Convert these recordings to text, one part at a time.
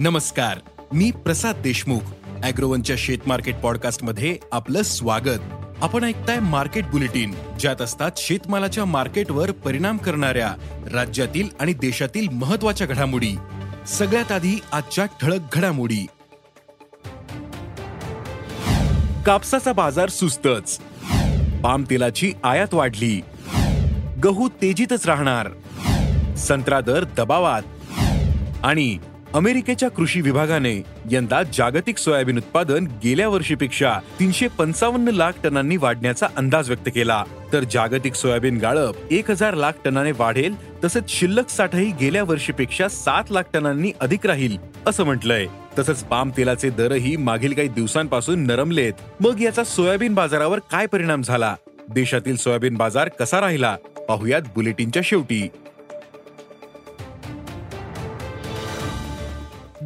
नमस्कार मी प्रसाद देशमुख अॅग्रोवनच्या शेत मार्केट पॉडकास्टमध्ये आपलं स्वागत. आपण ऐकताय मार्केट बुलेटिन ज्यात असतात शेतमालाच्या मार्केटवर परिणाम करणाऱ्या राज्यातील आणि देशातील महत्त्वाच्या घडामोडी. सगळ्यात आधी आजच्या ठळक घडामोडी. कापसाचा बाजार सुस्तच. पाम तेलाची आयात वाढली. गहू तेजीतच राहणार. संत्रा दर दबावात. आणि अमेरिकेच्या कृषी विभागाने यंदा जागतिक सोयाबीन उत्पादन गेल्या वर्षीपेक्षा तीनशे पंचावन्न लाख टनांनी वाढण्याचा अंदाज व्यक्त केला. तर जागतिक सोयाबीन गाळप एक हजार लाख टनाने वाढेल तसंच शिल्लक साठाही गेल्या वर्षीपेक्षा सात लाख टनांनी अधिक राहील असं म्हटलंय. तसंच पाम तेलाचे दरही मागील काही दिवसांपासून नरमलेत. मग याचा सोयाबीन बाजारावर काय परिणाम झाला? देशातील सोयाबीन बाजार कसा राहिला? पाहुयात बुलेटिनच्या शेवटी.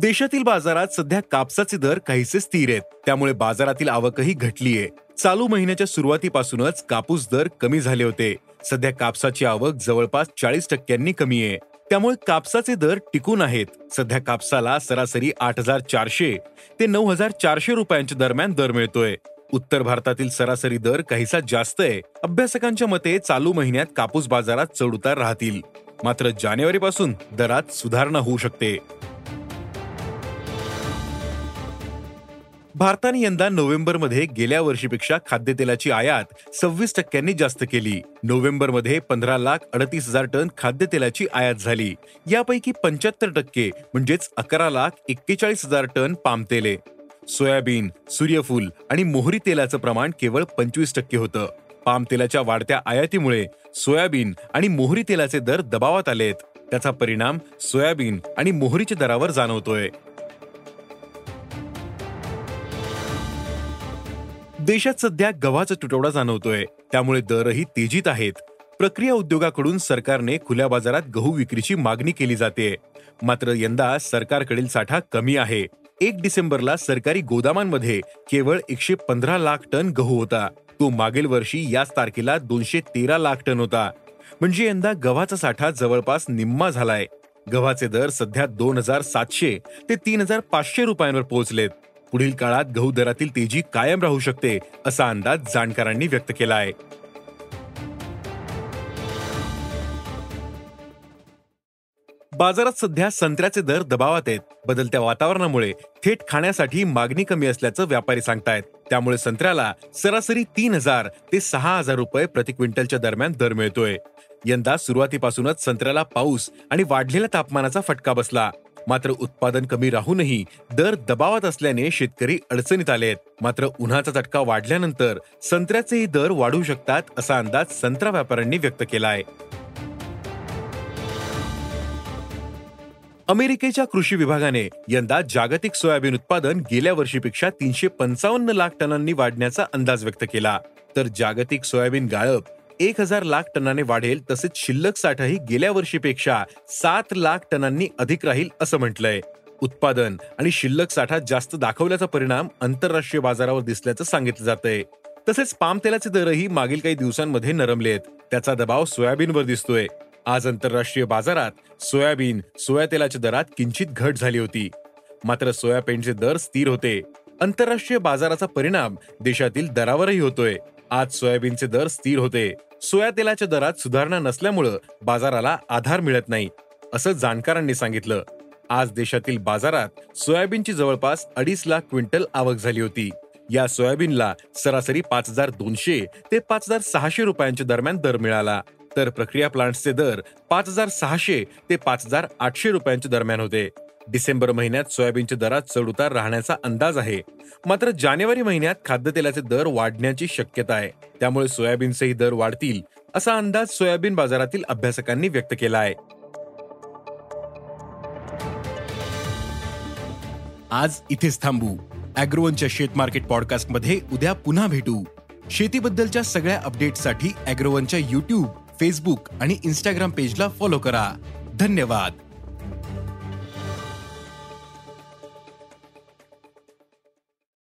देशातील बाजारात सध्या कापसाचे दर काहीसे स्थिर आहेत. त्यामुळे बाजारातील आवकही घटलीये. चालू महिन्याच्या सुरुवातीपासूनच कापूस दर कमी झाले होते. सध्या कापसाची आवक जवळपास चाळीस टक्क्यांनी कमी आहे. त्यामुळे कापसाचे दर टिकून आहेत. सध्या कापसाला सरासरी आठ हजार चारशे ते नऊ हजार चारशे रुपयांच्या दरम्यान दर मिळतोय. उत्तर भारतातील सरासरी दर काहीसा जास्त आहे. अभ्यासकांच्या मते चालू महिन्यात कापूस बाजारात चढउतार राहतील. मात्र जानेवारीपासून दरात सुधारणा होऊ शकते. भारताने यंदा नोव्हेंबरमध्ये गेल्या वर्षीपेक्षा खाद्यतेलाची आयात सव्वीस टक्क्यांनी जास्त केली. नोव्हेंबरमध्ये पंधरा लाख अडतीस हजार टन खाद्यतेलाची आयात झाली. यापैकी पंच्याहत्तर टक्के म्हणजेच अकरा लाख एक्केचाळीस हजार टन पामतेले सोयाबीन सूर्यफूल आणि मोहरी तेलाचं प्रमाण केवळ पंचवीस टक्के होतं. पाम तेलाच्या वाढत्या आयातीमुळे सोयाबीन आणि मोहरी तेलाचे दर दबावात आलेत. त्याचा परिणाम सोयाबीन आणि मोहरीच्या दरावर जाणवतोय. देशात सध्या गव्हाचा तुटवडा जाणवतोय. त्यामुळे दरही तेजीत आहेत. प्रक्रिया उद्योगाकडून सरकारने खुल्या बाजारात गहू विक्रीची मागणी केली जाते. मात्र यंदा सरकारकडील साठा कमी आहे. एक डिसेंबरला सरकारी गोदामांमध्ये केवळ एकशे पंधरा लाख टन गहू होता. तो मागील वर्षी याच तारखेला दोनशे तेरा लाख टन होता. म्हणजे यंदा गव्हाचा साठा जवळपास निम्मा झालाय. गव्हाचे दर सध्या दोन हजार सातशे ते तीन हजार पाचशे रुपयांवर पोहोचलेत. पुढील काळात गहू दरातील तेजी कायम राहू शकते असा अंदाज जाणकारांनी व्यक्त केला आहे बाजारात सध्या संत्र्याचे दर दबावात आहेत. बदलत्या वातावरणामुळे थेट खाण्यासाठी मागणी कमी असल्याचं व्यापारी सांगतायत. त्यामुळे संत्र्याला सरासरी तीन हजार ते सहा हजार रुपये प्रति क्विंटलच्या दरम्यान दर मिळतोय. यंदा सुरुवातीपासूनच संत्र्याला पाऊस आणि वाढलेल्या तापमानाचा फटका बसला. मात्र उत्पादन कमी राहूनही दर दबावात असल्याने शेतकरी अडचणीत आले आहेत. मात्र उन्हाचा चटका वाढल्यानंतर संत्र्याचेही दर वाढू शकतात असा अंदाज संत्रा व्यापाऱ्यांनी व्यक्त केला आहे अमेरिकेच्या कृषी विभागाने यंदा जागतिक सोयाबीन उत्पादन गेल्या वर्षीपेक्षा तीनशे पंचावन्न लाख टनांनी वाढण्याचा अंदाज व्यक्त केला. तर जागतिक सोयाबीन गाळप एक हजार लाख टनाने वाढेल तसेच शिल्लक साठाही गेल्या वर्षीपेक्षा सात लाख टनांनी अधिक राहील असं म्हटलंय. उत्पादन आणि शिल्लक साठा जास्त दाखवल्याचा परिणाम आंतरराष्ट्रीय बाजारावर दिसल्याचं सांगितलं जातंय. तसेच पाम तेलाचे दरही मागील काही दिवसांमध्ये नरमलेत. त्याचा दबाव सोयाबीनवर दिसतोय. आज आंतरराष्ट्रीय बाजारात सोयाबीन सोया तेलाच्या दरात किंचित घट झाली होती. मात्र सोयाबीनचे दर स्थिर होते. आंतरराष्ट्रीय बाजाराचा परिणाम देशातील दरावरही होतोय. आज सोयाबीनचे दर स्थिर होते. सोया तेलाच्या दरात सुधारणा नसल्यामुळं बाजाराला आधार मिळत नाही असं जाणकारांनी सांगितलं. आज देशातील बाजारात सोयाबीनची जवळपास अडीच लाख क्विंटल आवक झाली होती. या सोयाबीनला सरासरी पाच हजार दोनशे ते पाच हजार सहाशे रुपयांच्या दरम्यान दर मिळाला. तर प्रक्रिया प्लांट्सचे दर पाच हजार सहाशे ते पाच हजार आठशे रुपयांच्या दरम्यान होते. डिसेंबर महिन्यात सोयाबीनच्या दरात चढउतार राहण्याचा अंदाज आहे. मात्र जानेवारी महिन्यात खाद्यतेलाचे दर वाढण्याची शक्यता आहे. त्यामुळे सोयाबीनचेही दर वाढतील असा अंदाज सोयाबीन बाजारातील अभ्यासकांनी व्यक्त केला आहे. आज इथेच थांबू. अॅग्रोवनच्या शेत मार्केट पॉडकास्टमध्ये उद्या पुन्हा भेटू. शेतीबद्दलच्या सगळ्या अपडेटसाठी अॅग्रोवनच्या युट्यूब फेसबुक आणि इन्स्टाग्राम पेजला फॉलो करा. धन्यवाद.